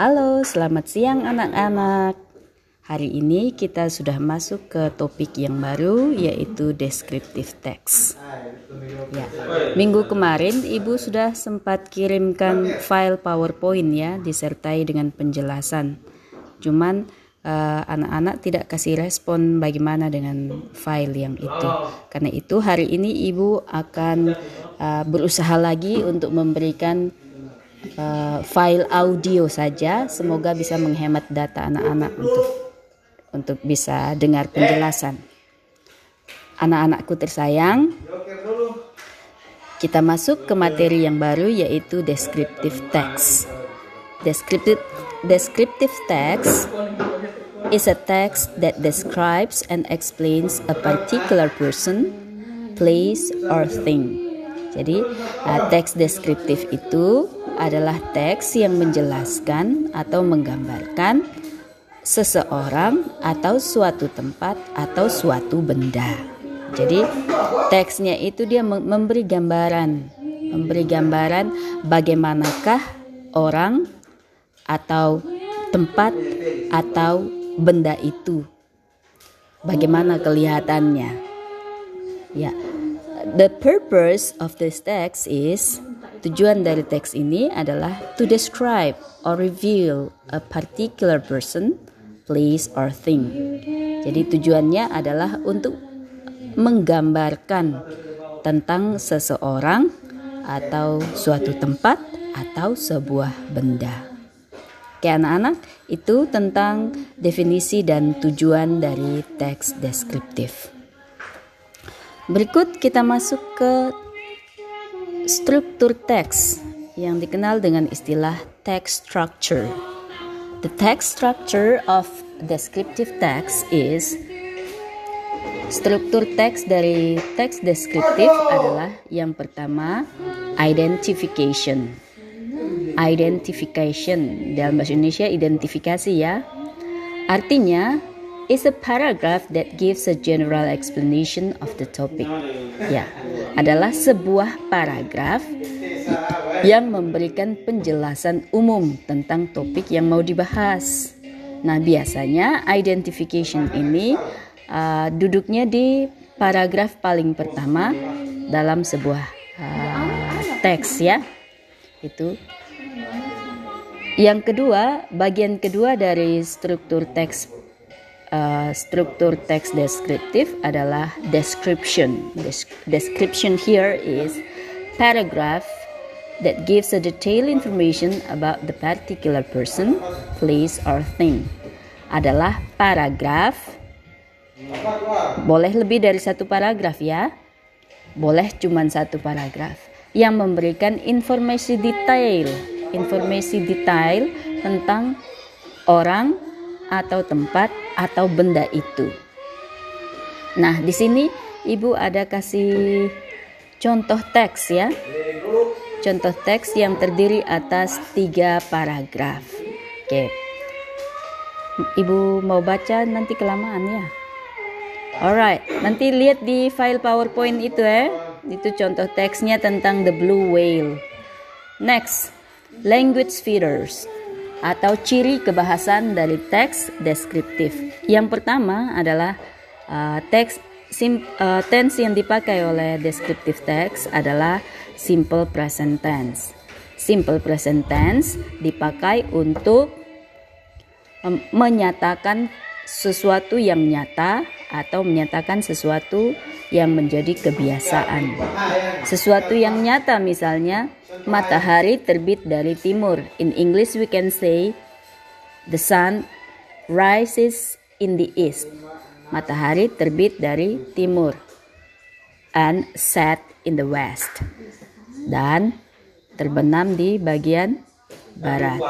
Halo, selamat siang anak-anak. Hari ini kita sudah masuk ke topik yang baru yaitu descriptive text. Ya. Minggu kemarin Ibu sudah sempat kirimkan file PowerPoint ya disertai dengan penjelasan. Cuman eh, anak-anak uh, tidak kasih respon bagaimana dengan file yang itu. Karena itu hari ini Ibu akan uh, berusaha lagi untuk memberikan uh, file audio saja. Semoga bisa menghemat data anak-anak untuk untuk bisa dengar penjelasan. Anak-anakku tersayang, kita masuk ke materi yang baru yaitu descriptive text. Descriptive descriptive text is a text that describes and explains a particular person, place, or thing. Jadi, uh, teks deskriptif itu adalah teks yang menjelaskan atau menggambarkan seseorang atau suatu tempat atau suatu benda. Jadi, teksnya itu dia memberi gambaran, memberi gambaran bagaimanakah orang atau tempat atau benda itu. Bagaimana kelihatannya? Ya, The purpose of this text is tujuan dari teks ini adalah to describe or reveal a particular person, place or thing. Jadi tujuannya adalah untuk menggambarkan tentang seseorang atau suatu tempat atau sebuah benda. Oke anak-anak, itu tentang definisi dan tujuan dari teks deskriptif. Berikut kita masuk ke struktur teks yang dikenal dengan istilah text structure. The text structure of descriptive text is Struktur teks dari teks deskriptif adalah yang pertama identification. Identification dalam bahasa Indonesia identifikasi ya. Artinya is a paragraph that gives a general explanation of the topic. Ya, adalah sebuah paragraf yang memberikan penjelasan umum tentang topik yang mau dibahas. Nah, biasanya identification ini uh, duduknya di paragraf paling pertama dalam sebuah uh, teks ya. Itu yang kedua, bagian kedua dari struktur teks uh, struktur teks deskriptif adalah description. Des description here is paragraph that gives a detailed information about the particular person, place, or thing. Adalah paragraf. Boleh lebih dari satu paragraf ya. Boleh cuma satu paragraf yang memberikan informasi detail, informasi detail tentang orang atau tempat atau benda itu. Nah, di sini Ibu ada kasih contoh teks ya. Contoh teks yang terdiri atas tiga paragraf. Oke. Ibu mau baca nanti kelamaan ya. Alright, nanti lihat di file PowerPoint itu ya. Itu contoh teksnya tentang the blue whale. Next, language feeders atau ciri kebahasan dari teks deskriptif. Yang pertama adalah uh, teks sim, uh, tense yang dipakai oleh deskriptif teks adalah simple present tense. Simple present tense dipakai untuk um, menyatakan sesuatu yang nyata atau menyatakan sesuatu yang menjadi kebiasaan. Sesuatu yang nyata misalnya matahari terbit dari timur. In English we can say the sun rises in the east. Matahari terbit dari timur and set in the west. Dan terbenam di bagian barat.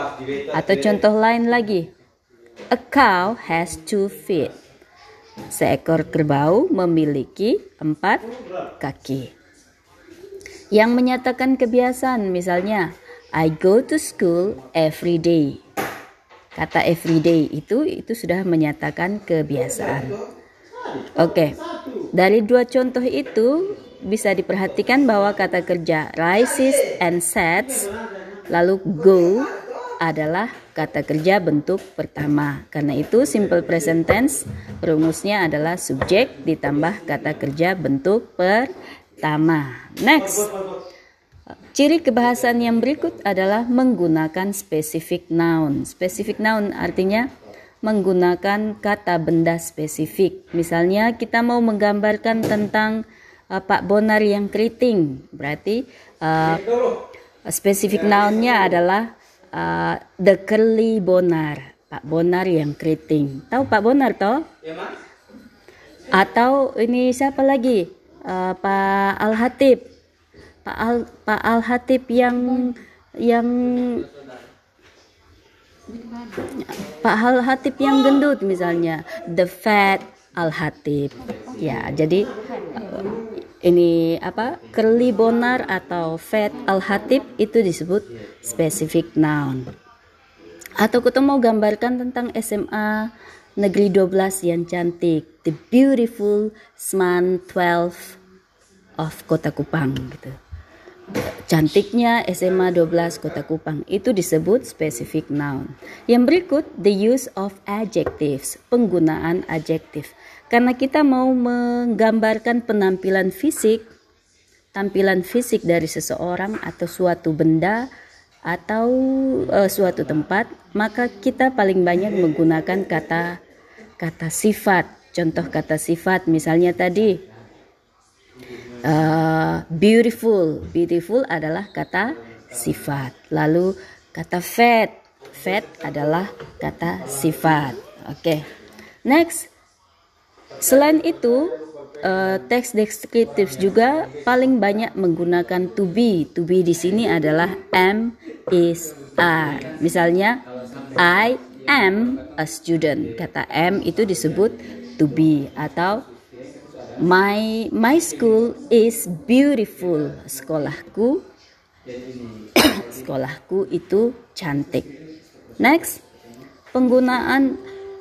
Atau contoh lain lagi. A cow has two feet. Seekor kerbau memiliki empat kaki yang menyatakan kebiasaan misalnya I go to school every day. Kata everyday itu itu sudah menyatakan kebiasaan. Oke. Dari dua contoh itu bisa diperhatikan bahwa kata kerja rises and sets Lalu go adalah kata kerja bentuk pertama. Karena itu simple present tense rumusnya adalah subjek ditambah kata kerja bentuk pertama. Next. Ciri kebahasan yang berikut adalah menggunakan specific noun. Specific noun artinya menggunakan kata benda spesifik. Misalnya kita mau menggambarkan tentang uh, Pak Bonar yang keriting. Berarti uh, spesifik nounnya adalah uh, the curly bonar. Pak Bonar yang keriting. Tahu Pak Bonar toh? Ya, atau ini siapa lagi? Uh, Pak Al Hatib Pak Al Pak Al Hatib yang yang Pak Al Hatib yang gendut misalnya. The fat Al Hatib ya jadi ini apa? Curly bonar atau fat al hatib itu disebut specific noun. Atau kita mau gambarkan tentang SMA negeri 12 yang cantik. The beautiful SMAN 12 of Kota Kupang gitu. Cantiknya SMA 12 Kota Kupang. Itu disebut specific noun. Yang berikut the use of adjectives penggunaan adjektif karena kita mau menggambarkan penampilan fisik, tampilan fisik dari seseorang atau suatu benda atau uh, suatu tempat, maka kita paling banyak menggunakan kata kata sifat. Contoh kata sifat misalnya tadi uh, beautiful. Beautiful adalah kata sifat. Lalu kata fat. Fat adalah kata sifat. Oke. Okay. Next, Selain itu, uh, teks deskriptif juga paling banyak menggunakan to be. To be di sini adalah am, is, are. Misalnya, I am a student. Kata am itu disebut to be atau my my school is beautiful. Sekolahku sekolahku itu cantik. Next, penggunaan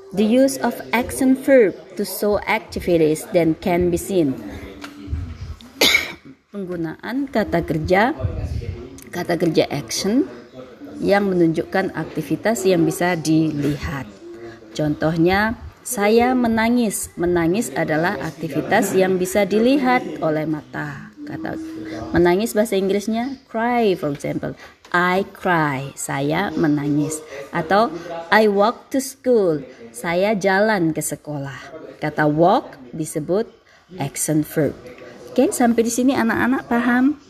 The use of action verb to show activities that can be seen. Penggunaan kata kerja kata kerja action yang menunjukkan aktivitas yang bisa dilihat. Contohnya, saya menangis. Menangis adalah aktivitas yang bisa dilihat oleh mata. Kata menangis bahasa Inggrisnya cry for example. I cry, saya menangis. Atau I walk to school, saya jalan ke sekolah. Kata walk disebut action verb. Oke, sampai di sini anak-anak paham?